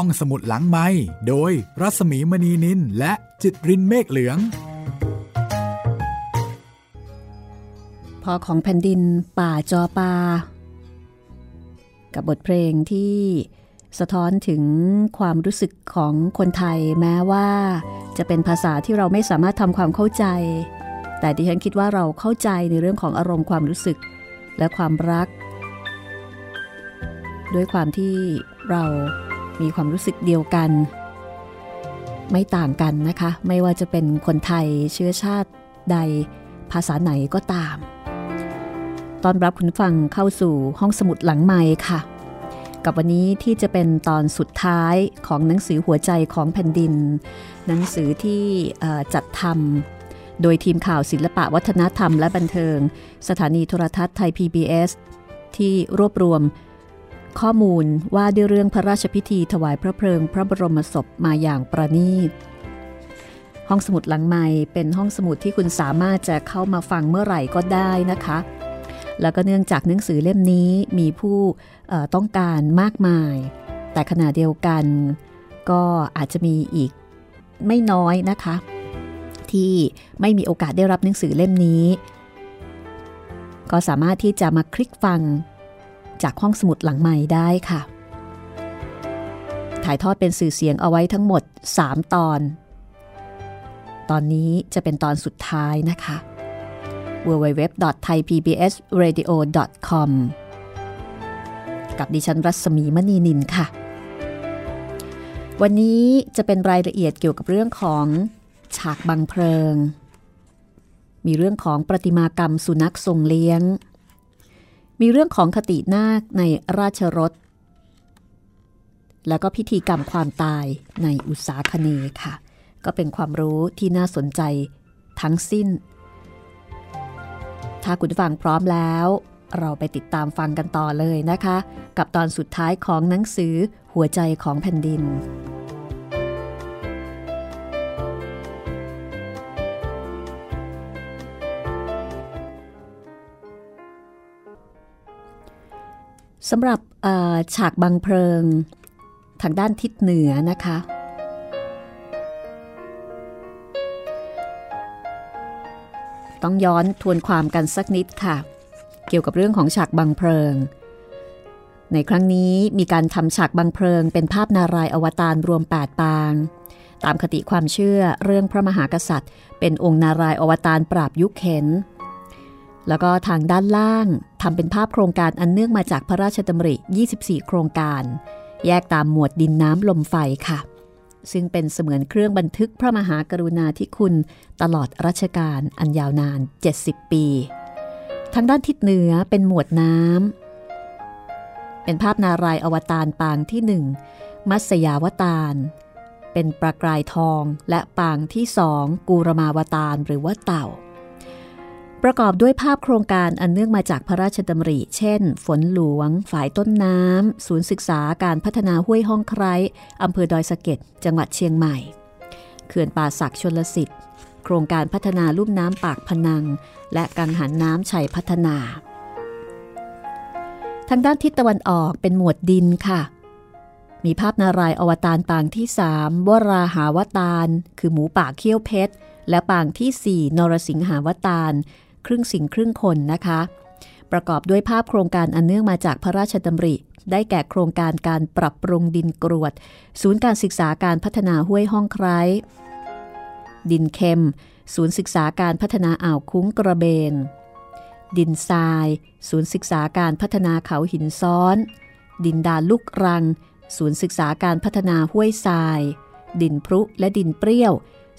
ห้องสมุดหลังไม้โดยรัสมีมณีนินและจิตรินเมฆเหลือง พอของแผ่นดินป่าจอปา กับบทเพลงที่สะท้อนถึงความรู้สึกของคนไทยแม้ว่าจะเป็นภาษาที่เราไม่สามารถทำความเข้าใจ แต่ดิฉันคิดว่าเราเข้าใจในเรื่องของอารมณ์ความรู้สึกและความรัก ด้วยความที่เรา มีความรู้สึกเดียวกัน ไม่ต่างกันนะคะ ไม่ว่าจะเป็นคนไทยเชื้อชาติใดภาษาไหนก็ตาม ตอนรับคุณฟังเข้าสู่ห้องสมุดหลังไม้ค่ะ กับวันนี้ที่จะเป็นตอนสุดท้ายของหนังสือหัวใจของแผ่นดิน หนังสือที่จัดทำโดยทีมข่าวศิลปะวัฒนธรรมและบันเทิง สถานีโทรทัศน์ไทย PBS ที่รวบรวม ข้อมูลว่าด้วยเรื่องพระราชพิธีถวายพระเพลิงพระบรมศพมาอย่างประณีต ห้องสมุดหลังใหม่เป็นห้องสมุดที่คุณสามารถจะเข้ามาฟังเมื่อไหร่ก็ได้นะคะ แล้วก็เนื่องจากหนังสือเล่มนี้มีผู้ต้องการมากมาย แต่ขณะเดียวกันก็อาจจะมีอีกไม่น้อยนะคะ ที่ไม่มีโอกาสได้รับหนังสือเล่มนี้ ก็สามารถที่จะมาคลิกฟัง จากห้องสมุดหลังใหม่ได้ค่ะ ถ่ายทอดเป็นสื่อเสียงเอาไว้ทั้งหมด 3 ตอน ตอนนี้จะเป็นตอนสุดท้ายนะคะ www.thaipbsradio.com กับดิฉันรัศมีมณีนินค่ะ วันนี้จะเป็นรายละเอียดเกี่ยวกับเรื่องของฉากบังเพลิง มีเรื่องของประติมากรรมสุนัขทรงเลี้ยง มีเรื่องของคตินาคในราชรถ แล้วก็พิธีกรรมความตายในอุตสาคเนค่ะ ก็เป็นความรู้ที่น่าสนใจทั้งสิ้น ถ้าคุณฟังพร้อมแล้ว เราไปติดตามฟังกันต่อเลยนะคะ กับตอนสุดท้ายของหนังสือหัวใจของแผ่นดิน สำหรับฉากบังเพลิง ทางด้านทิศเหนือนะคะ ต้องย้อนทวนความกันสักนิดค่ะ เกี่ยวกับเรื่องของฉากบังเพลิง ในครั้งนี้มีการทำฉากบังเพลิง เป็นภาพนารายอวตารรวม 8 ปาง ตามคติความเชื่อเรื่องพระมหากษัตริย์ เป็นองค์นารายอวตารปราบยุคเข็น แล้วก็ทางด้านล่างทำเป็นภาพโครงการอันเนื่องมาจากพระราชดำริ 24 โครงการ แยกตามหมวดดินน้ำลมไฟค่ะ ซึ่งเป็นเสมือนเครื่องบันทึกพระมหากรุณาธิคุณตลอดรัชกาลอันยาวนาน 70 ปี ทางด้านทิศเหนือเป็นหมวดน้ำ เป็นภาพนารายอวตารปางที่หนึ่งมัสยาวตารเป็นประกายทองและปางที่สองกูรมาวตารหรือว่าเต่า ประกอบด้วยภาพโครงการอันเนื่องมาจากพระราชดำริ เช่น ฝนหลวง ฝ่ายต้นน้ำ ศูนย์ศึกษาการพัฒนาห้วยห้องไคร้อำเภอดอยสะเก็ด จังหวัดเชียงใหม่ เขื่อนป่าศักชนลสิทธิ์โครงการพัฒนาลุ่มน้ำปากพนัง และกังหันน้ำชัยพัฒนา ทางด้านทิศตะวันออกเป็นหมวดดินค่ะ มีภาพนารายอวตารปางที่สามวราหาวตารคือหมูป่าเขี้ยวเพชรและปางที่สี่นรสิงหาวตาร ครึ่งสิ่งครึ่งคนนะคะ ประกอบด้วยภาพโครงการอันเนื่องมาจากพระราชดำริ ได้แก่โครงการการปรับปรุงดินกรวด ศูนย์การศึกษาการพัฒนาห้วยห้องไคร้ดินเค็ม ศูนย์ศึกษาการพัฒนาอ่าวคุ้งกระเบน ดินทราย ศูนย์ศึกษาการพัฒนาเขาหินซ้อน ดินดานลูกรัง ศูนย์ศึกษาการพัฒนาห้วยทราย ดินพรุและดินเปรี้ยว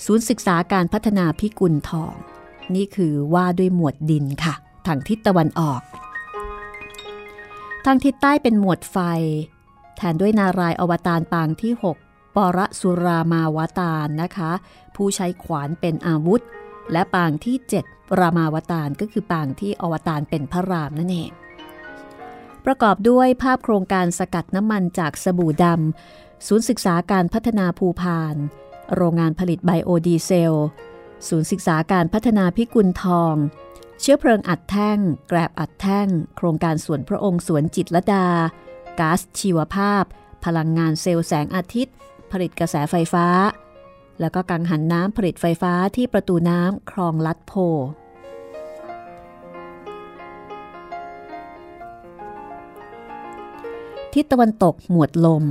ศูนย์ศึกษาการพัฒนาพิกุลทอง นี่คือว่าด้วยหมวดดินค่ะ ทางทิศตะวันออก ทางทิศใต้เป็นหมวดไฟ แทนด้วยนารายอวตารปางที่ 6 ปรสุรามาวตารนะคะ ผู้ใช้ขวานเป็นอาวุธ และปางที่ 7 รามาวตารก็คือปางที่อวตารเป็นพระรามนั่นเองประกอบด้วยภาพโครงการสกัดน้ำมันจากสบู่ดำ ศูนย์ศึกษาการพัฒนาภูพาน โรงงานผลิตไบโอดีเซล ศูนย์ศึกษาการพัฒนาพิกุลทอง เชื้อเพลิงอัดแท่ง แกรบอัดแท่ง โครงการสวนพระองค์สวนจิตรดาก๊าซชีวภาพ พลังงานเซลล์แสงอาทิตย์ ผลิตกระแสไฟฟ้า แล้วก็กังหันน้ำผลิตไฟฟ้าที่ประตูน้ำคลองลัดโพทิศตะวันตกหมวดลม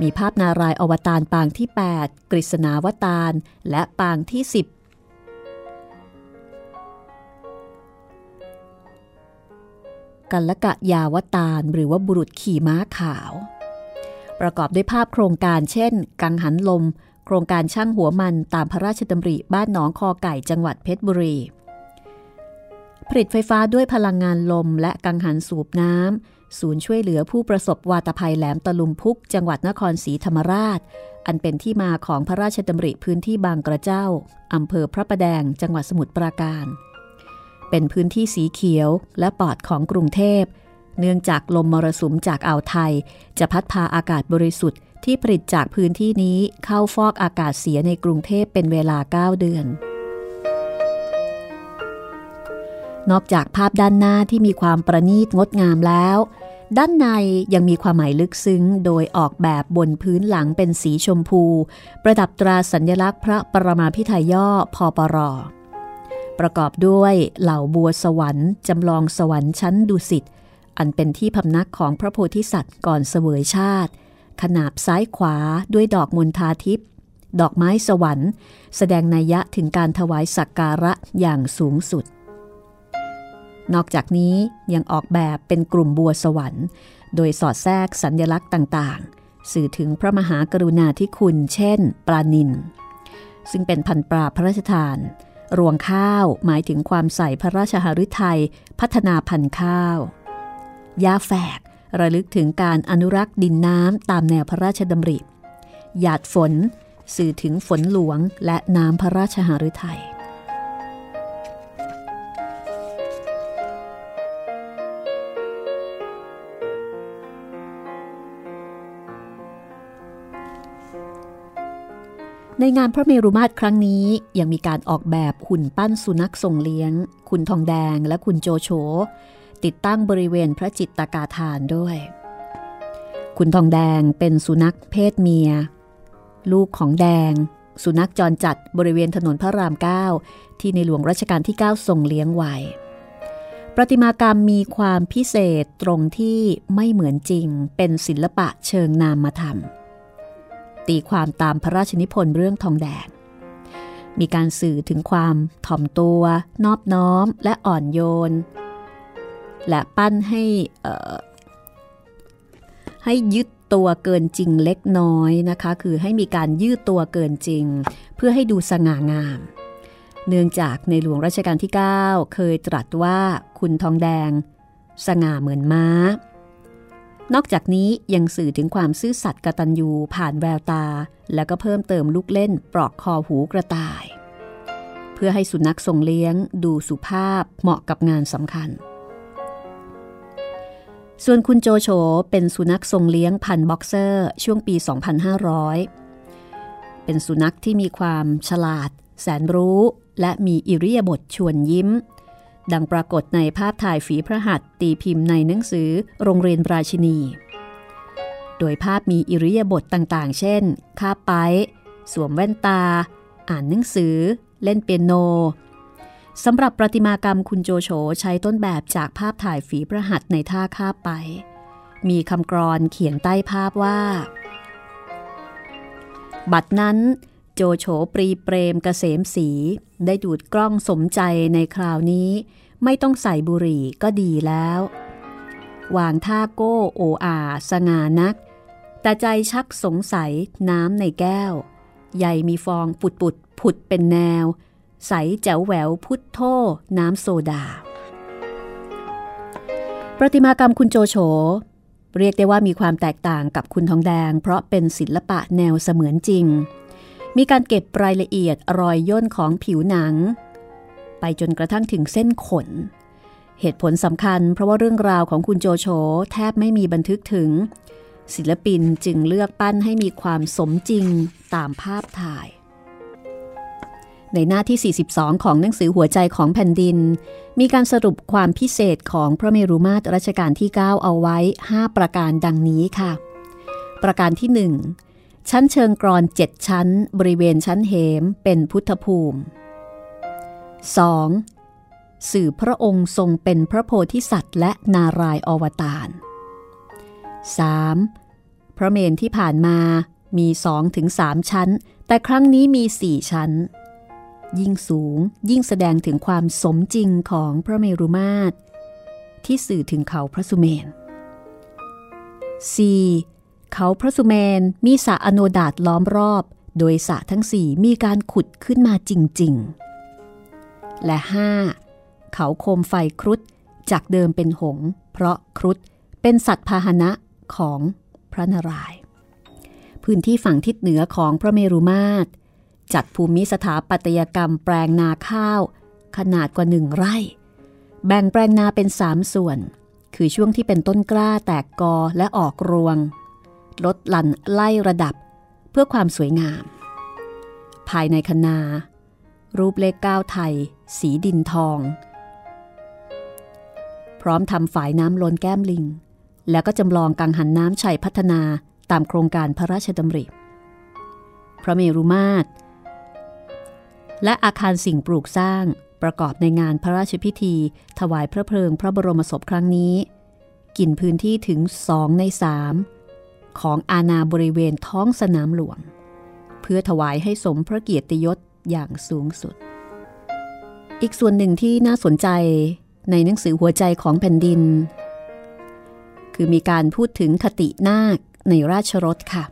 มีภาพนารายอวตารปางที่ 8 กฤษณาวตารและปางที่ 10 กัลกะยาวตารหรือว่าบุรุษขี่ม้าขาว ประกอบด้วยภาพโครงการเช่น กังหันลม โครงการช่างหัวมันตามพระราชดำริบ้านหนองคอไก่จังหวัดเพชรบุรี ผลิตไฟฟ้าด้วยพลังงานลมและกังหันสูบน้ำ ศูนย์ช่วยเหลือผู้ประสบวาตภัยแหลมตะลุมพุก จังหวัดนครศรีธรรมราช อันเป็นที่มาของพระราชดำริพื้นที่บางกระเจ้าอำเภอพระประแดง จังหวัดสมุทรปราการ เป็นพื้นที่สีเขียวและปอดของกรุงเทพ เนื่องจากลมมรสุมจากอ่าวไทย จะพัดพาอากาศบริสุทธิ์ที่ผลิตจากพื้นที่นี้เข้าฟอกอากาศเสียในกรุงเทพเป็นเวลา 9 เดือน นอกจากภาพด้านหน้าที่มีความประณีตงดงามแล้ว ด้านในยังมีความหมายลึกซึ้งโดยออกแบบบนพื้นหลังเป็นสีชมพู ประดับตราสัญลักษณ์พระปรมาพิไทยย่อพอปรประกอบด้วยเหล่าบัวสวรรค์จำลองสวรรค์ชั้นดุสิตอันเป็นที่พำนักของพระโพธิสัตว์ก่อนเสวยชาติ ขนาบซ้ายขวาด้วยดอกมณฑาทิพย์ดอกไม้สวรรค์ แสดงนัยยะถึงการถวายสักการะอย่างสูงสุด นอกจากนี้ยังออกแบบเป็นกลุ่มบัวสวรรค์ โดยสอดแทรกสัญญลักษณ์ต่างๆ สื่อถึงพระมหากรุณาธิคุณ เช่น ปลานินซึ่งเป็นพันปลาพระราชทาน รวงข้าวหมายถึงความใส่พระราชหฤทัยพัฒนาพันธุ์ข้าว ยาแฝกระลึกถึงการอนุรักษ์ดินน้ำตามแนวพระราชดำริ หยาดฝน สื่อถึงฝนหลวงและน้ำพระราชหฤทัย ในงานพระเมรุมาตรครั้งนี้ยังมีการออกแบบหุ่นปั้นสุนัขส่งเลี้ยง คุณทองแดงและคุณโจโฉติดตั้งบริเวณพระจิตตกาทานด้วย คุณทองแดงเป็นสุนัขเพศเมีย ลูกของแดง สุนัขจรจัดบริเวณถนนพระราม9ที่ในหลวงรัชกาลที่9ส่งเลี้ยงไว้ประติมากรรมมีความพิเศษตรงที่ไม่เหมือนจริง เป็นศิลปะเชิงนามธรรมา ตีความตามพระราชนิพนธ์เรื่องทองแดง มีการสื่อถึงความถ่อมตัว นอบน้อมและอ่อนโยน และปั้นให้ให้ยึดตัวเกินจริงเล็กน้อยนะคะ คือให้มีการยืดตัวเกินจริง เพื่อให้ดูสง่างาม เนื่องจากในหลวงรัชกาลที่ 9 เคยตรัสว่าคุณทองแดง สง่าเหมือนม้า นอกจากนี้ยังสื่อถึงความซื่อสัตย์กตัญญูผ่านแววตา แล้วก็เพิ่มเติมลูกเล่นปลอกคอหูกระต่าย เพื่อให้สุนัขทรงเลี้ยง ดูสุภาพเหมาะกับงานสำคัญ ส่วนคุณโจโฉเป็นสุนัขทรงเลี้ยงพันบ็อกเซอร์ ช่วงปี 2500 เป็นสุนัขที่มีความฉลาด แสนรู้ และมีอิริยาบถชวนยิ้ม ดังปรากฏในภาพถ่ายฝีพระหัตตีพิมพ์ในหนังสือโรงเรียนราชินี โดยภาพมีอิริยาบถต่างๆ เช่นคาไปสวมแว่นตา อ่านหนังสือ เล่นเปียโนสำหรับประติมากรรมคุณโจโฉใช้ต้นแบบจากภาพถ่ายฝีพระหัตในท่าคาไป มีคำกรอนเขียนใต้ภาพว่า บัดนั้น โจโฉปรีเปรมกเกษมสี ได้ดูดกล้องสมใจในคราวนี้ ไม่ต้องใส่บุหรี่ก็ดีแล้ว วางท่าโก้โออา สง่านัก แต่ใจชักสงสัยน้ำในแก้ว ใหญ่มีฟองปุดปุดผุดเป็นแนว ใสแจ๋วแหววพุทโธน้ำโซดา ประติมากรรมคุณโจโฉเรียกได้ว่ามีความแตกต่างกับคุณทองแดง เพราะเป็นศิลปะแนวเสมือนจริง มีการเก็บรายละเอียดรอยย่นของผิวหนัง ไปจนกระทั่งถึงเส้นขน เหตุผลสำคัญเพราะว่าเรื่องราวของคุณโจโฉแทบไม่มีบันทึกถึง ศิลปินจึงเลือกปั้นให้มีความสมจริงตามภาพถ่าย ในหน้าที่ 42 ของหนังสือหัวใจของแผ่นดิน มีการสรุปความพิเศษของพระเมรุมาตรรัชกาลที่ 9 เอาไว้ 5 ประการดังนี้ค่ะ ประการที่หนึ่ง ชั้นเชิงกรอนเจ็ดชั้นบริเวณชั้นเหมเป็นพุทธภูมิ 2. สื่อพระองค์ทรงเป็นพระโพธิสัตว์และนารายอวตาร 3. พระเมนที่ผ่านมามีสองถึงสามชั้น แต่ครั้งนี้มีสี่ชั้น ยิ่งสูงยิ่งแสดงถึงความสมจริงของพระเมรุมาตรที่สื่อถึงเขาพระสุเมน 4. เขาพระสุเมนมีสระอโนดาตล้อมรอบ โดยสระทั้งสี่มีการขุดขึ้นมาจริง ๆ และ 5. เขาโคมไฟครุฑจากเดิมเป็นหง เพราะครุฑเป็นสัตว์พาหนะของพระนารายณ์พื้นที่ฝั่งทิศเหนือของพระเมรุมาตร จัดภูมิสถาปัตยกรรมแปลงนาข้าว ขนาดกว่าหนึ่งไร่ แบ่งแปลงนาเป็นสามส่วน คือช่วงที่เป็นต้นกล้าแตกกอและออกรวง ลดหลั่นไล่ระดับเพื่อความสวยงาม ภายในคนารูปเลขก้าวไทย สีดินทอง พร้อมทำฝายน้ำล้นแก้มลิง แล้วก็จำลองกังหันน้ำชัยพัฒนาตามโครงการพระราชดำริ พระเมรุมาตร และอาคารสิ่งปลูกสร้างประกอบในงานพระราชพิธี ถวายพระเพลิงพระบรมศพครั้งนี้ กินพื้นที่ถึงสองในสาม ของอาณาบริเวณท้องสนามหลวง เพื่อถวายให้สมพระเกียรติยศอย่างสูงสุด อีกส่วนหนึ่งที่น่าสนใจในหนังสือหัวใจของแผ่นดิน คือมีการพูดถึงคตินาคในราชรถค่ะ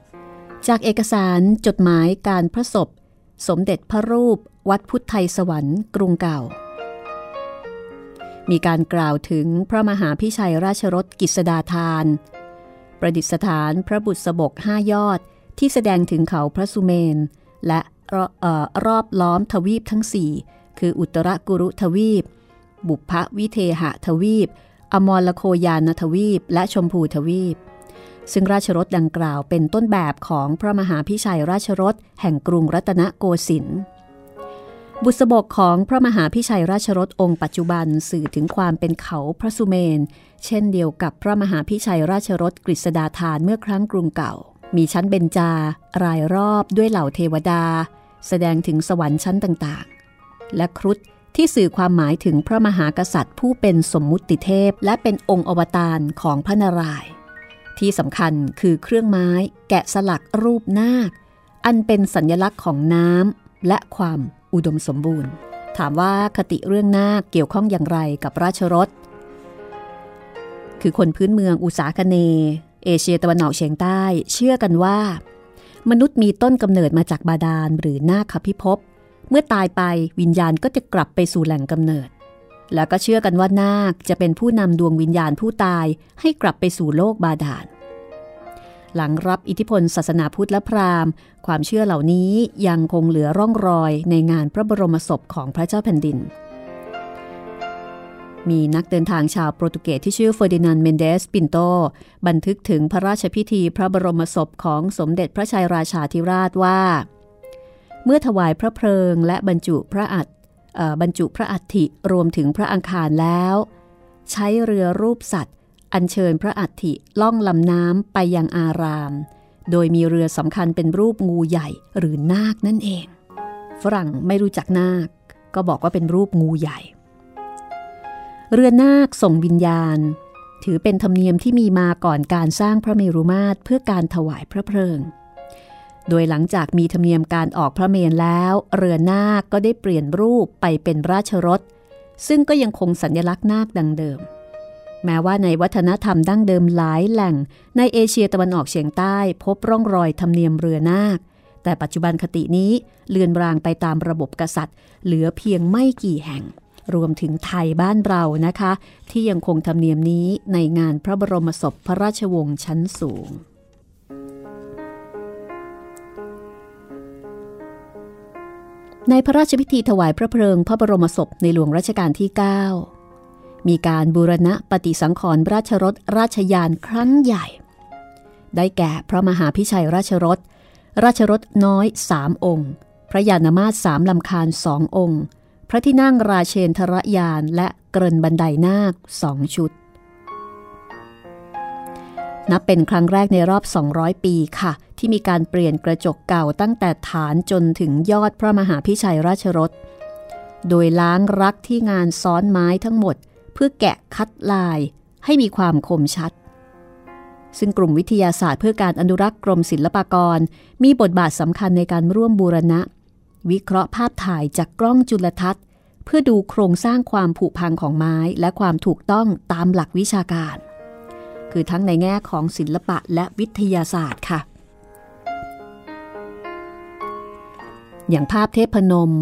จากเอกสารจดหมายการพระศพ สมเด็จพระรูปวัดพุทธไทยสวรรค์กรุงเก่า มีการกล่าวถึงพระมหาพิชัยราชรถกิษดาทาน ประดิษฐานพระบุตรสบกห้ายอดที่แสดงถึงเขาพระสุเมน และรอบล้อมทวีปทั้งสี่คืออุตรกุรุทวีป บุพวิเทหทวีป อมรโคยานทวีป และชมพูทวีป ซึ่งราชรถดังกล่าวเป็นต้นแบบของพระมหาพิชัยราชรถแห่งกรุงรัตนโกสินทร์บุษบกของพระมหาพิชัยราชรถองค์ปัจจุบันสื่อถึงความเป็นเขาพระสุเมน เช่นเดียวกับพระมหาพิชัยราชรถกฤษดาธานเมื่อครั้งกรุงเก่า มีชั้นเบญจารายรอบด้วยเหล่าเทวดา แสดงถึงสวรรค์ชั้นต่างๆ และครุฑที่สื่อความหมายถึงพระมหากษัตริย์ ผู้เป็นสมมุติเทพ และเป็นองค์อวตารของพระนารายณ์ที่สำคัญคือเครื่องไม้แกะสลักรูปนาค อันเป็นสัญญลักษณ์ของน้ำและความอุดมสมบูรณ์ ถามว่าคติเรื่องนาคเกี่ยวข้องอย่างไรกับราชรถ คือคนพื้นเมืองอุษาคเน เอเชียตะวันออกเฉียงใต้ เชื่อกันว่า มนุษย์มีต้นกำเนิดมาจากบาดาลหรือนาคพิภพเมื่อตายไปวิญญาณก็จะกลับไปสู่แหล่งกำเนิด แล้วก็เชื่อกันว่านาคจะเป็นผู้นำดวงวิญญาณผู้ตายให้กลับไปสู่โลกบาดาลหลังรับอิทธิพลศาสนาพุทธและพราหมณ์ ความเชื่อเหล่านี้ยังคงเหลือร่องรอยในงานพระบรมศพของพระเจ้าแผ่นดิน มีนักเดินทางชาวโปรตุเกสที่ชื่อเฟอร์ดินานเมนเดสปินโต บันทึกถึงพระราชพิธีพระบรมศพของสมเด็จพระชัยราชาธิราชว่า เมื่อถวายพระเพลิงและบรรจุพระอัฐบรรจุพระอัฐิรวมถึงพระอังคารแล้ว ใช้เรือรูปสัตว์ อัญเชิญพระอัฐิล่องลำน้ำไปยังอาราม โดยมีเรือสำคัญเป็นรูปงูใหญ่หรือนาคนั่นเอง ฝรั่งไม่รู้จักนาค ก็บอกว่าเป็นรูปงูใหญ่ เรือนาคส่งวิญญาณ ถือเป็นธรรมเนียมที่มีมาก่อนการสร้างพระเมรุมาตรเพื่อการถวายพระเพลิง โดยหลังจากมีธรรมเนียมการออกพระเมรุแล้ว เรือนาคก็ได้เปลี่ยนรูปไปเป็นราชรถ ซึ่งก็ยังคงสัญลักษณ์นาคดังเดิม แม้ว่าในวัฒนธรรมดั้งเดิมหลายแหล่ง ในเอเชียตะวันออกเฉียงใต้พบร่องรอยธรรมเนียมเรือนาคแต่ปัจจุบันคตินี้เลือนรางไปตามระบบกษัตริย์ เหลือเพียงไม่กี่แห่ง รวมถึงไทยบ้านเรานะคะ ที่ยังคงธรรมเนียมนี้ในงานพระบรมศพพระราชวงศ์ชั้นสูง ในพระราชพิธีถวายพระเพลิงพระบรมศพในหลวงรัชกาลที่ 9 มีการบูรณะปฏิสังขรณ์ราชรถราชยานครั้งใหญ่ ได้แก่พระมหาพิชัยราชรถ ราชรถน้อยสามองค์ พระยานมาศสามลำคาญสององค์ พระที่นั่งราเชนทรยานและเกรนบันไดนาคสองชุดนนับเป็นครั้งแรกในรอบ 200 ปีค่ะ ที่มีการเปลี่ยนกระจกเก่าตั้งแต่ฐานจนถึงยอดพระมหาพิชัยราชรถโดยล้างรักที่งานซ้อนไม้ทั้งหมด เพื่อแกะคัดลายให้มีความคมชัด ซึ่งกลุ่มวิทยาศาสตร์เพื่อการอนุรักษ์กรมศิลปากร มีบทบาทสำคัญในการร่วมบูรณะ วิเคราะห์ภาพถ่ายจากกล้องจุลทรรศน์ เพื่อดูโครงสร้างความผุพังของไม้และความถูกต้องตามหลักวิชาการ คือทั้งในแง่ของศิลปะและวิทยาศาสตร์ค่ะ อย่างภาพเทพนม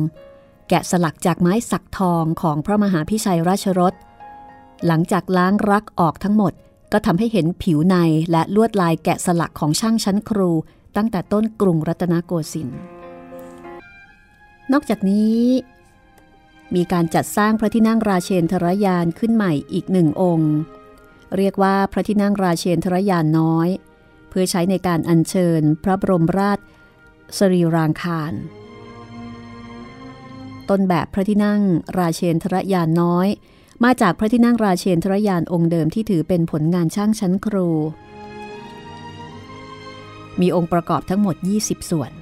แกะสลักจากไม้สักทองของพระมหาพิชัยราชรส หลังจากล้างรักออกทั้งหมดก็ทำให้เห็นผิวในและลวดลายแกะสลักของช่างชั้นครู ตั้งแต่ต้นกรุงรัตนโกสินทร์ นอกจากนี้ มีการจัดสร้างพระที่นั่งราเชนทรยานขึ้นใหม่อีกหนึ่งองค์ เรียกว่าพระที่นั่งราเชนทรยานน้อย เพื่อใช้ในการอัญเชิญพระบรมราชสรีรางคารต้นแบบพระที่นั่งราเชนทรยานน้อย มาจากพระที่นั่งราเชนทรยานองค์เดิมที่ถือเป็นผลงานช่างชั้นครู มีองค์ประกอบทั้งหมด 20 ส่วน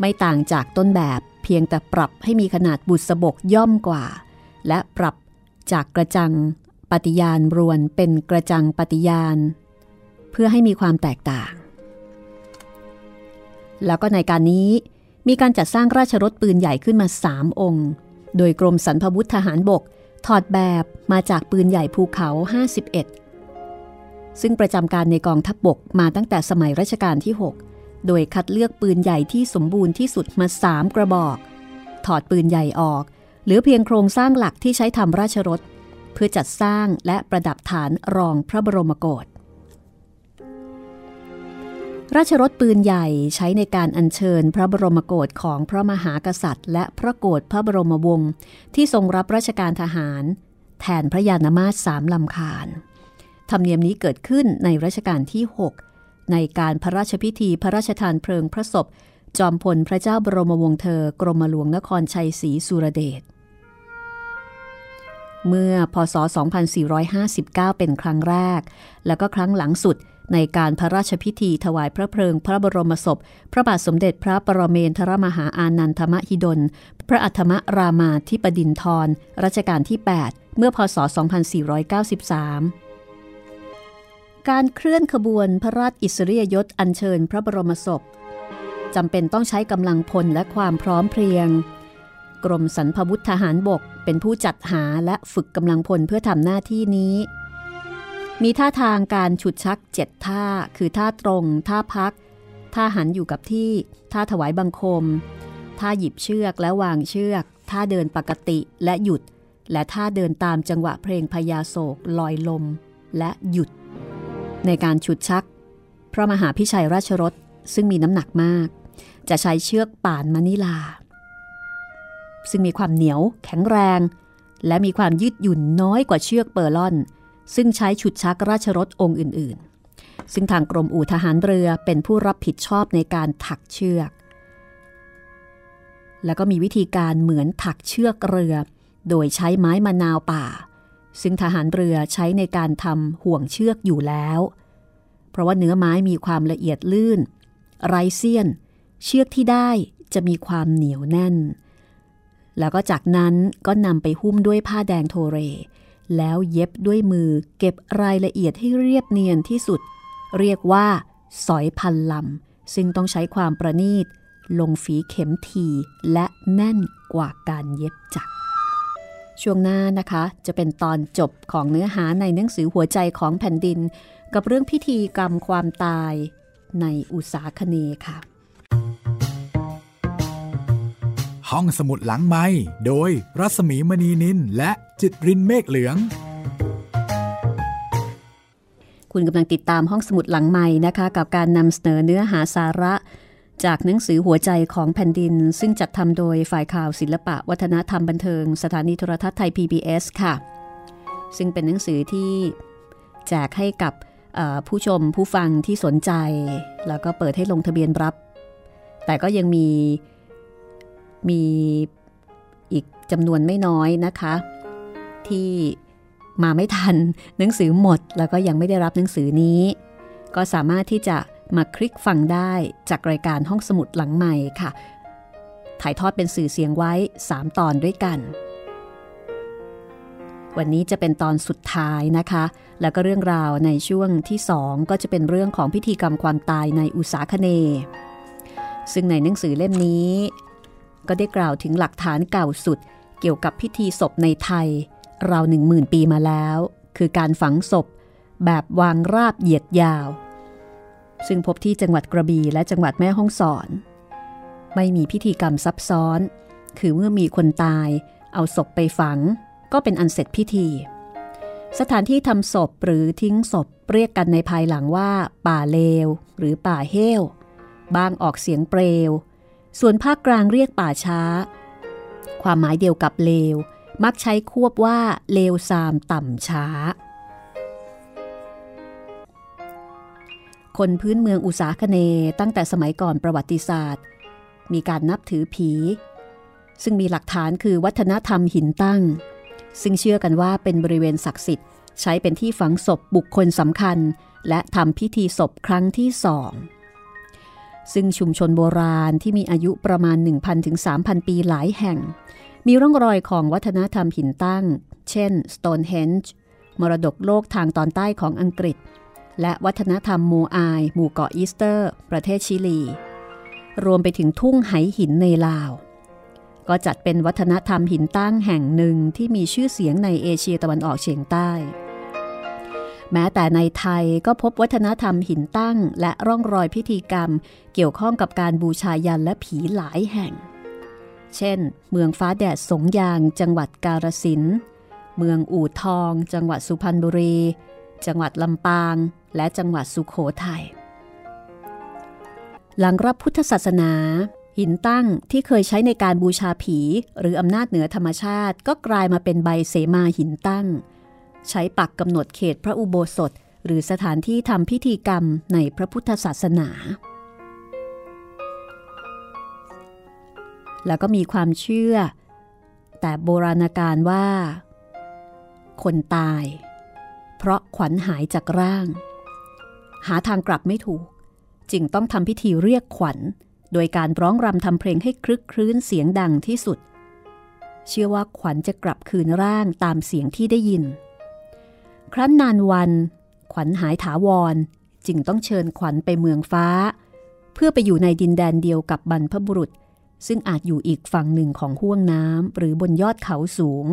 ไม่ต่างจากต้นแบบเพียงแต่ปรับให้มีขนาดบุษบกย่อมกว่า และปรับจากกระจังปฏิยานรวนเป็นกระจังปฏิยานเพื่อให้มีความแตกต่าง แล้วก็ในการนี้มีการจัดสร้างราชรถปืนใหญ่ขึ้นมา 3 องค์ โดยกรมสรรพวุธทหารบก ถอดแบบมาจากปืนใหญ่ภูเขา 51 ซึ่งประจำการในกองทัพบบกมาตั้งแต่สมัยรัชกาลที่ 6 โดยคัดเลือกปืนใหญ่ที่สมบูรณ์ที่สุดมา3กระบอก ถอดปืนใหญ่ออก เหลือเพียงโครงสร้างหลักที่ใช้ทำราชรถ เพื่อจัดสร้างและประดับฐานรองพระบรมโกศราชรถปืนใหญ่ใช้ในการอัญเชิญพระบรมโกศของพระมหากษัตริย์ และพระโกศพระบรมวงศ์ที่ทรงรับราชการทหาร แทนพระยานมาสสามลำคาญ ธรรมเนียมนี้เกิดขึ้นในรัชกาลที่ 6 ในการพระราชพิธีพระราชทานเพลิงพระศพ จอมพลพระเจ้าบรมวงศ์เธอกรมหลวงนครชัยศรีสุรเดช เมื่อพศ 2459 เป็นครั้งแรก แล้วก็ครั้งหลังสุดในการพระราชพิธีถวายพระเพลิงพระบรมศพ พระบาทสมเด็จพระปรเมนทรมหาอานันทมหิดล พระอัธมรามาธิปดินทรรัชกาลที่ 8 เมื่อพศ 2493 การเคลื่อนขบวนพระราชอิสริยยศอัญเชิญพระบรมศพจำเป็นต้องใช้กำลังพลและความพร้อมเพรียง กรมสรรพวุธทหารบกเป็นผู้จัดหาและฝึกกำลังพลเพื่อทำหน้าที่นี้ มีท่าทางการฉุดชักเจ็ดท่า คือท่าตรง ท่าพัก ท่าหันอยู่กับที่ ท่าถวายบังคม ท่าหยิบเชือกและวางเชือก ท่าเดินปกติและหยุด และท่าเดินตามจังหวะเพลงพญาโศกลอยลม และหยุด ในการฉุดชัก พระมหาพิชัยราชรถซึ่งมีน้ำหนักมาก จะใช้เชือกป่านมณิลา ซึ่งมีความเหนียว แข็งแรง และมีความยืดหยุ่นน้อยกว่าเชือกเปอร์ลอน ซึ่งใช้ฉุดชักราชรถองค์อื่น ๆ ซึ่งทางกรมอู่ทหารเรือเป็นผู้รับผิดชอบในการถักเชือก แล้วก็มีวิธีการเหมือนถักเชือกเรือ โดยใช้ไม้มะนาวป่า ซึ่งทหารเรือใช้ในการทำห่วงเชือกอยู่แล้ว เพราะว่าเนื้อไม้มีความละเอียดลื่น ไรเซียน เชือกที่ได้จะมีความเหนียวแน่น แล้วก็จากนั้นก็นำไปหุ้มด้วยผ้าแดงโทเร แล้วเย็บด้วยมือเก็บรายละเอียดให้เรียบเนียนที่สุด เรียกว่าสอยพันลำ ซึ่งต้องใช้ความประณีต ลงฝีเข็มทีและแน่นกว่าการเย็บจักร ช่วงหน้านะคะ จะเป็นตอนจบของเนื้อหาในหนังสือหัวใจของแผ่นดิน กับเรื่องพิธีกรรมความตายในอุษาคเนค่ะ ห้องสมุดหลังไม้โดยรัสมีมณีนินและจิตรินเมฆเหลือง คุณกำลังติดตามห้องสมุดหลังใหม่นะคะ กับการนำเสนอเนื้อหาสาระ จากหนังสือหัวใจของแผ่นดิน ซึ่งจัดทำโดยฝ่ายข่าวศิลปะ วัฒนธรรมบันเทิง สถานีโทรทัศน์ไทย PBS ค่ะ ซึ่งเป็นหนังสือที่แจกให้กับผู้ชมผู้ฟังที่สนใจ แล้วก็เปิดให้ลงทะเบียนรับ แต่ก็ยังมีมีอีกจำนวนไม่น้อยนะคะ ที่มาไม่ทันหนังสือหมด แล้วก็ยังไม่ได้รับหนังสือนี้ ก็สามารถที่จะ มาคลิกฟังได้จากรายการห้องสมุดหลังใหม่ค่ะ ถ่ายทอดเป็นสื่อเสียงไว้ 3 ตอนด้วยกัน วันนี้จะเป็นตอนสุดท้ายนะคะ แล้วก็เรื่องราวในช่วงที่ 2 ก็จะเป็นเรื่องของพิธีกรรมความตายในอุสาคเน ซึ่งในหนังสือเล่มนี้ ก็ได้กล่าวถึงหลักฐานเก่าสุด เกี่ยวกับพิธีศพในไทย ราวหนึ่งหมื่นปีมาแล้ว คือการฝังศพแบบวางราบเหยียดยาว ซึ่งพบที่จังหวัดกระบี่และจังหวัดแม่ฮ่องสอน ไม่มีพิธีกรรมซับซ้อน คือเมื่อมีคนตาย เอาศพไปฝัง ก็เป็นอันเสร็จพิธี สถานที่ทำศพหรือทิ้งศพเรียกกันในภายหลังว่า ป่าเลว หรือป่าเฮลบางออกเสียงเปลว ส่วนภาคกลางเรียกป่าช้า ความหมายเดียวกับเลว มักใช้ควบว่าเลวซามต่ำช้า คนพื้นเมืองอุษาคเนตั้งแต่สมัยก่อนประวัติศาสตร์ มีการนับถือผี ซึ่งมีหลักฐานคือวัฒนธรรมหินตั้ง ซึ่งเชื่อกันว่าเป็นบริเวณศักดิ์สิทธิ์ ใช้เป็นที่ฝังศพบุคคลสำคัญ และทำพิธีศพครั้งที่สองซึ่งชุมชนโบราณที่มีอายุประมาณ 1,000ถึง3,000 ปีหลายแห่ง มีร่องรอยของวัฒนธรรมหินตั้ง เช่น Stonehenge มรดกโลกทางตอนใต้ของอังกฤษ และวัฒนธรรมมูอาย หมู่เกาะอีสเตอร์ ประเทศชิลี รวมไปถึงทุ่งไหหินในลาว ก็จัดเป็นวัฒนธรรมหินตั้งแห่งหนึ่งที่มีชื่อเสียงในเอเชียตะวันออกเฉียงใต้ แม้แต่ในไทยก็พบวัฒนธรรมหินตั้ง และร่องรอยพิธีกรรม เกี่ยวข้องกับการบูชายันและผีหลายแห่ง เช่น เมืองฟ้าแดดสงยาง จังหวัดกาฬสินเมืองอู่ทอง จังหวัดสุพรรณบุรี จังหวัดลำปาง และจังหวัดสุขโขทยัย หลังรับพุทธศาสนา หินตั้งที่เคยใช้ในการบูชาผี หรืออำนาจเหนือธรรมชาติ ก็กลายมาเป็นใบเสมาหินตั้ง ใช้ปักกำหนดเขตพระอุโบสถ หรือสถานที่ทำพิธีกรรมในพระพุทธศาสนาแล้วก็มีความเชื่อ แต่โบราณการว่า คนตาย เพราะขวัญหายจากร่าง หาทางกลับไม่ถูก จึงต้องทำพิธีเรียกขวัญ โดยการร้องรำทำเพลงให้คลึกคลื้นเสียงดังที่สุด เชื่อว่าขวัญจะกลับคืนร่างตามเสียงที่ได้ยิน ครั้นนานวัน ขวัญหายถาวร จึงต้องเชิญขวัญไปเมืองฟ้า เพื่อไปอยู่ในดินแดนเดียวกับบรรพบุรุษ ซึ่งอาจอยู่อีกฝั่งหนึ่งของห้วงน้ำหรือบนยอดเขาสูง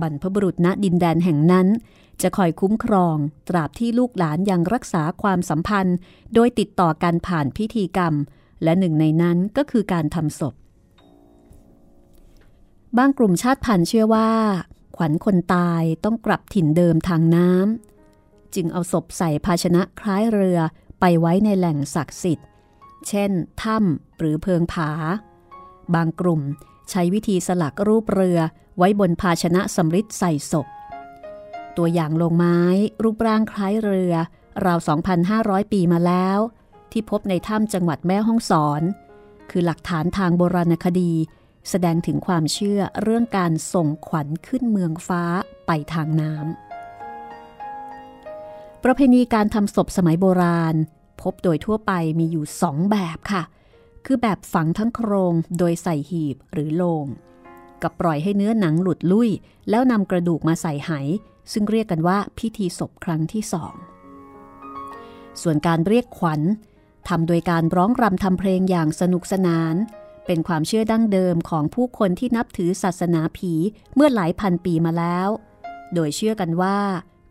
บรรพบุรุษณดินแดนแห่งนั้น จะคอยคุ้มครอง ตราบที่ลูกหลานยังรักษาความสัมพันธ์ โดยติดต่อกันผ่านพิธีกรรม และหนึ่งในนั้นก็คือการทำศพ บางกลุ่มชาติพันธุ์เชื่อว่า ขวัญคนตายต้องกลับถิ่นเดิมทางน้ำจึงเอาศพใส่ภาชนะคล้ายเรือไปไว้ในแหล่งศักดิ์สิทธิ์ เช่น ถ้ำหรือเพิงผา บางกลุ่มใช้วิธีสลักรูปเรือ ไว้บนภาชนะสำริดใส่ศพ ตัวอย่างลงไม้รูปร่างคล้ายเรือ ราว 2,500 ปีมาแล้ว ที่พบในถ้ำจังหวัดแม่ฮ่องสอน คือหลักฐานทางโบราณคดี แสดงถึงความเชื่อเรื่องการส่งขวัญขึ้นเมืองฟ้าไปทางน้ำประเพณีการทำศพสมัยโบราณ พบโดยทั่วไปมีอยู่สองแบบค่ะ คือแบบฝังทั้งโครงโดยใส่หีบหรือโลง กับปล่อยให้เนื้อหนังหลุดลุ่ย แล้วนำกระดูกมาใส่ไห ซึ่งเรียกกันว่าพิธีศพครั้งที่สอง ส่วนการเรียกขวัญทำโดยการร้องรำทำเพลงอย่างสนุกสนาน เป็นความเชื่อดั้งเดิมของผู้คนที่นับถือศาสนาผีเมื่อหลายพันปีมาแล้ว โดยเชื่อกันว่า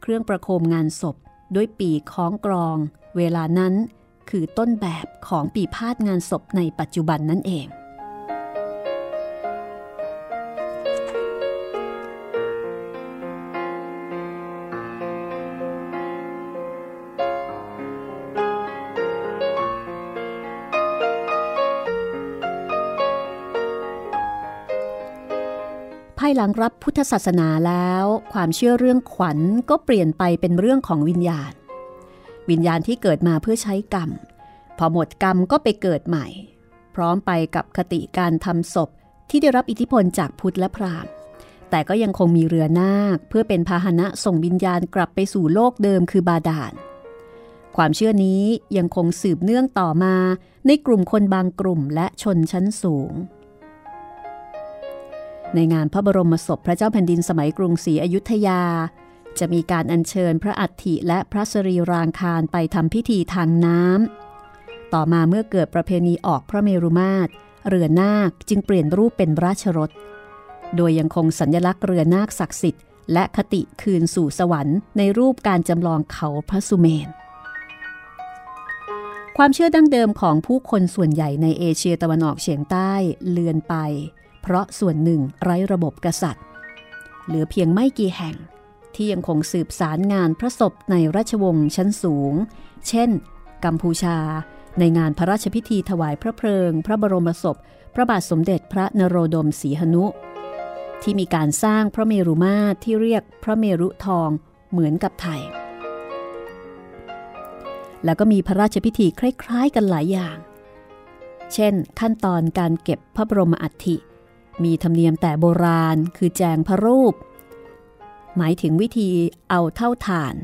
เครื่องประโคมงานศพด้วยปีคล้องกรอง เวลานั้นคือต้นแบบของปีพาดงานศพในปัจจุบันนั่นเองายหลังรับพุทธศาสนาแล้ว ความเชื่อเรื่องขวัญก็เปลี่ยนไปเป็นเรื่องของวิญญาณ วิญญาณที่เกิดมาเพื่อใช้กรรม พอหมดกรรมก็ไปเกิดใหม่ พร้อมไปกับคติการทำศพที่ได้รับอิทธิพลจากพุทธและพราหมณ์ แต่ก็ยังคงมีเรือนาคเพื่อเป็นพาหนะส่งวิญญาณกลับไปสู่โลกเดิมคือบาดาลความเชื่อนี้ยังคงสืบเนื่องต่อมาในกลุ่มคนบางกลุ่มและชนชั้นสูง ในงานพระบรมศพพระเจ้าแผ่นดินสมัยกรุงศรีอยุธยา จะมีการอัญเชิญพระอัฐิและพระสรีรางคารไปทำพิธีทางน้ำต่อมาเมื่อเกิดประเพณีออกพระเมรุมาตรเรือนาคจึงเปลี่ยนรูปเป็นราชรถ โดยยังคงสัญลักษณ์เรือนาคศักดิ์สิทธิ์และคติคืนสู่สวรรค์ในรูปการจำลองเขาพระสุเมน ความเชื่อดั้งเดิมของผู้คนส่วนใหญ่ในเอเชียตะวันออกเฉียงใต้เลือนไปเราะส่วนหนึ่งไร้ระบบกษัตริย์ เหลือเพียงไม่กี่แห่งที่ยังคงสืบสารงานพระศพในราชวงศ์ชั้นสูง เช่น กัมพูชา ในงานพระราชพิธีถวายพระเพลิง พระบรมศพ พระบาทสมเด็จพระนโรดมศรีหนุ ที่มีการสร้างพระเมรุมาตรที่เรียกพระเมรุทองเหมือนกับไทย แล้วก็มีพระราชพิธีคล้ายๆกันหลายอย่าง เช่น ขั้นตอนการเก็บพระบรมอัฐิ มีธรรมเนียมแต่โบราณคือแจงพระรูป หมายถึงวิธีเอาเท่าฐาน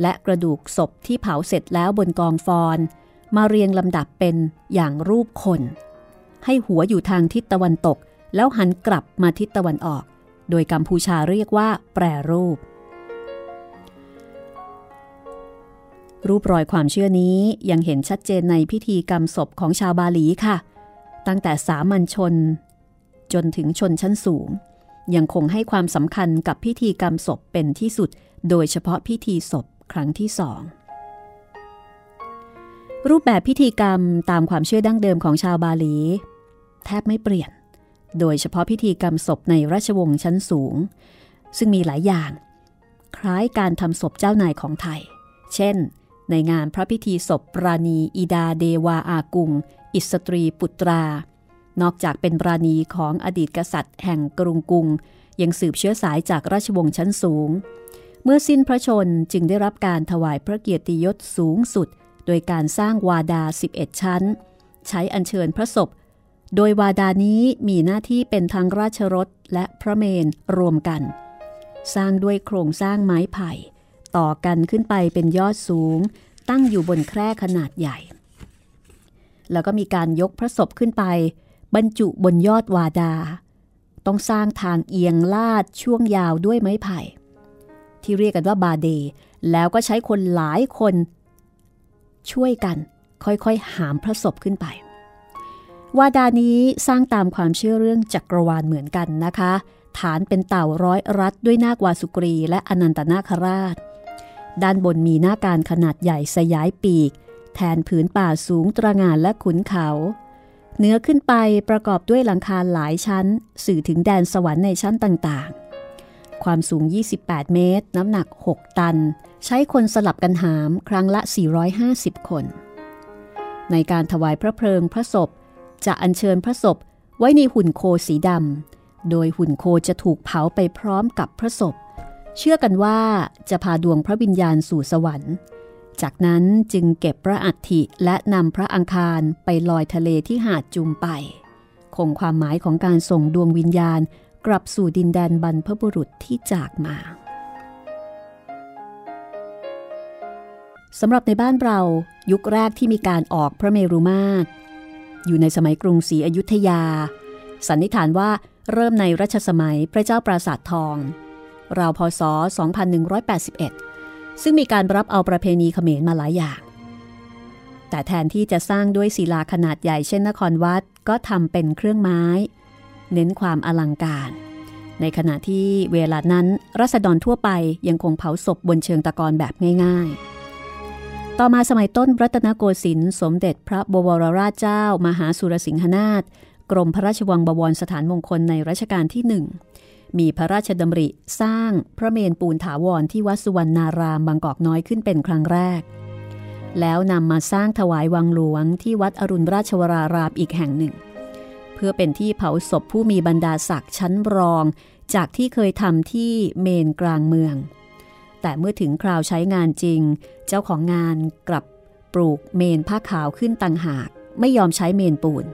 และกระดูกศพที่เผาเสร็จแล้วบนกองฟอน มาเรียงลำดับเป็นอย่างรูปคน ให้หัวอยู่ทางทิศตะวันตก แล้วหันกลับมาทิศตะวันออก โดยกัมพูชาเรียกว่า แปรรูป รูปรอยความเชื่อนี้ยังเห็นชัดเจนในพิธีกรรมศพของชาวบาหลีค่ะ ตั้งแต่สามัญชน จนถึงชนชั้นสูง ยังคงให้ความสำคัญกับพิธีกรรมศพเป็นที่สุด โดยเฉพาะพิธีศพครั้งที่สองรูปแบบพิธีกรรมตามความเชื่อดั้งเดิมของชาวบาหลี แทบไม่เปลี่ยน โดยเฉพาะพิธีกรรมศพในราชวงศ์ชั้นสูง ซึ่งมีหลายอย่าง คล้ายการทำศพเจ้านายของไทย เช่น ในงานพระพิธีศพปราณีอิดาเดวาอากุง อิสตรีปุตรา นอกจากเป็นปราณีของอดีตกษัตริย์แห่งกรุงกุง ยังสืบเชื้อสายจากราชวงศ์ชั้นสูง เมื่อสิ้นพระชนจึงได้รับการถวายพระเกียรติยศสูงสุด โดยการสร้างวาดา 11 ชั้น ใช้อัญเชิญพระศพ โดยวาดานี้มีหน้าที่เป็นทั้งราชรถและพระเมนรวมกัน สร้างด้วยโครงสร้างไม้ไผ่ ต่อกันขึ้นไปเป็นยอดสูง ตั้งอยู่บนแคร่ขนาดใหญ่ แล้วก็มีการยกพระศพขึ้นไป บรรจุบนยอดวาดา ต้องสร้างทางเอียงลาดช่วงยาวด้วยไม้ไผ่ ที่เรียกกันว่าบาเด แล้วก็ใช้คนหลายคน ช่วยกันค่อยๆ หามพระศพขึ้นไป วาดานี้สร้างตามความเชื่อเรื่องจักรวาลเหมือนกันนะคะ ฐานเป็นเต่าร้อยรัดด้วยนาควาสุกรีและอนันตนาคราช ด้านบนมีหน้าการขนาดใหญ่สยายปีก แทนผืนป่าสูงตระงานและขุนเขา เนื้อขึ้นไปประกอบด้วยหลังคาหลายชั้น สื่อถึงแดนสวรรค์ในชั้นต่างๆ ความสูง 28 เมตร น้ำหนัก 6 ตัน ใช้คนสลับกันหามครั้งละ 450 คน ในการถวายพระเพลิงพระศพ จะอัญเชิญพระศพไว้ในหุ่นโคสีดำ โดยหุ่นโคจะถูกเผาไปพร้อมกับพระศพ เชื่อกันว่าจะพาดวงพระวิญญาณสู่สวรรค์ จากนั้นจึงเก็บพระอัฐิและนำพระอังคารไปลอยทะเลที่หาดจุมไป คงความหมายของการส่งดวงวิญญาณกลับสู่ดินแดนบรรพบุรุษที่จากมาสำหรับในบ้านเรายุคแรกที่มีการออกพระเมรุมาตร อยู่ในสมัยกรุงศรีอยุธยา สันนิษฐานว่าเริ่มในรัชสมัยพระเจ้าปราสาททอง ราวพศ 2181 ซึ่งมีการรับเอาประเพณีเขมรมาหลายอย่าง แต่แทนที่จะสร้างด้วยศิลาขนาดใหญ่เช่นนครวัดก็ทำเป็นเครื่องไม้ เน้นความอลังการ ในขณะที่เวลานั้นรัษฎรทั่วไปยังคงเผาศพบนเชิงตะกอนแบบง่ายๆ ต่อมาสมัยต้นรัตนโกสินทร์สมเด็จพระบวรราชเจ้า มหาสุรสิงหนาถกรมพระราชวังบวรสถานมงคลในรัชกาลที่หนึ่ง มีพระราชดำริสร้างพระเมนปูนถาวรที่วัดสุวรรณารามบางกอกน้อยขึ้นเป็นครั้งแรก แล้วนำมาสร้างถวายวังหลวงที่วัดอรุณราชวรารามอีกแห่งหนึ่ง เพื่อเป็นที่เผาศพผู้มีบรรดาศักดิ์ชั้นรอง จากที่เคยทำที่เมนกลางเมือง แต่เมื่อถึงคราวใช้งานจริง เจ้าของงานกลับปลูกเมนผ้าขาวขึ้นต่างหาก ไม่ยอมใช้เมนปูน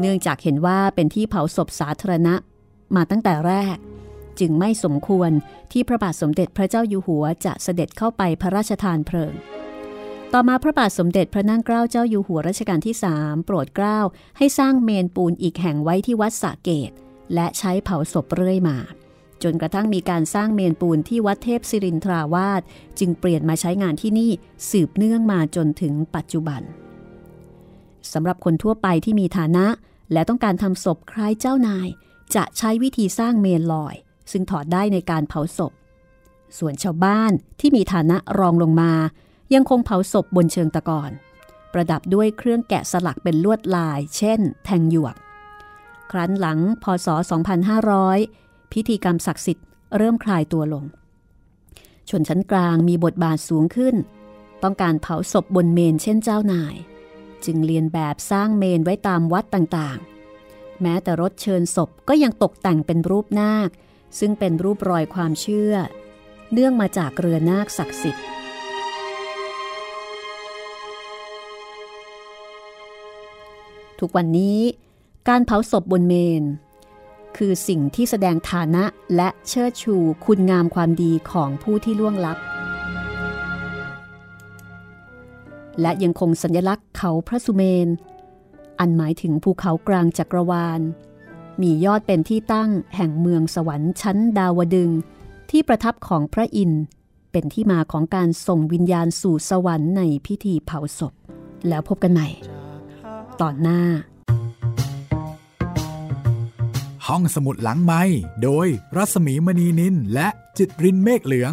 เนื่องจากเห็นว่าเป็นที่เผาศพสาธารณะ มาตั้งแต่แรก จึงไม่สมควรที่พระบาทสมเด็จพระเจ้าอยู่หัวจะเสด็จเข้าไปพระราชทานเพลิง ต่อมาพระบาทสมเด็จพระนั่งเกล้าเจ้าอยู่หัวรัชกาลที่สามโปรดเกล้าให้สร้างเมนปูนอีกแห่งไว้ที่วัดสะเกต และใช้เผาศพเรื่อยมา จนกระทั่งมีการสร้างเมนปูนที่วัดเทพศิรินทราวาสจึงเปลี่ยนมาใช้งานที่นี่สืบเนื่องมาจนถึงปัจจุบันสำหรับคนทั่วไปที่มีฐานะ และต้องการทำศพคล้ายเจ้านาย จะใช้วิธีสร้างเมนลอย ซึ่งถอดได้ในการเผาศพ ส่วนชาวบ้านที่มีฐานะรองลงมา ยังคงเผาศพบนเชิงตะกอนประดับด้วยเครื่องแกะสลักเป็นลวดลาย เช่น แทงหยวก ครั้นหลังพศ 2500 พิธีกรรมศักดิ์สิทธิ์เริ่มคลายตัวลง ชนชั้นกลางมีบทบาทสูงขึ้น ต้องการเผาศพบนเมนเช่นเจ้านาย จึงเรียนแบบสร้างเมนไว้ตามวัดต่างๆ แม้แต่รถเชิญศพก็ยังตกแต่งเป็นรูปนาค ซึ่งเป็นรูปรอยความเชื่อ เนื่องมาจากเรือนาคศักดิ์สิทธิ์ ทุกวันนี้การเผาศพบนเมน คือสิ่งที่แสดงฐานะและเชิดชูคุณงามความดีของผู้ที่ล่วงลับ และยังคงสัญลักษณ์เขาพระสุเมน อันหมายถึงภูเขากลางจักรวาล มียอดเป็นที่ตั้งแห่งเมืองสวรรค์ชั้นดาวดึง ที่ประทับของพระอินทร์เป็นที่มาของการส่งวิญญาณสู่สวรรค์ในพิธีเผาศพ แล้วพบกันใหม่ ตอนหน้า ห้องสมุดหลังไม้โดยรัสมีมณีนินและจิตรินเมฆเหลือง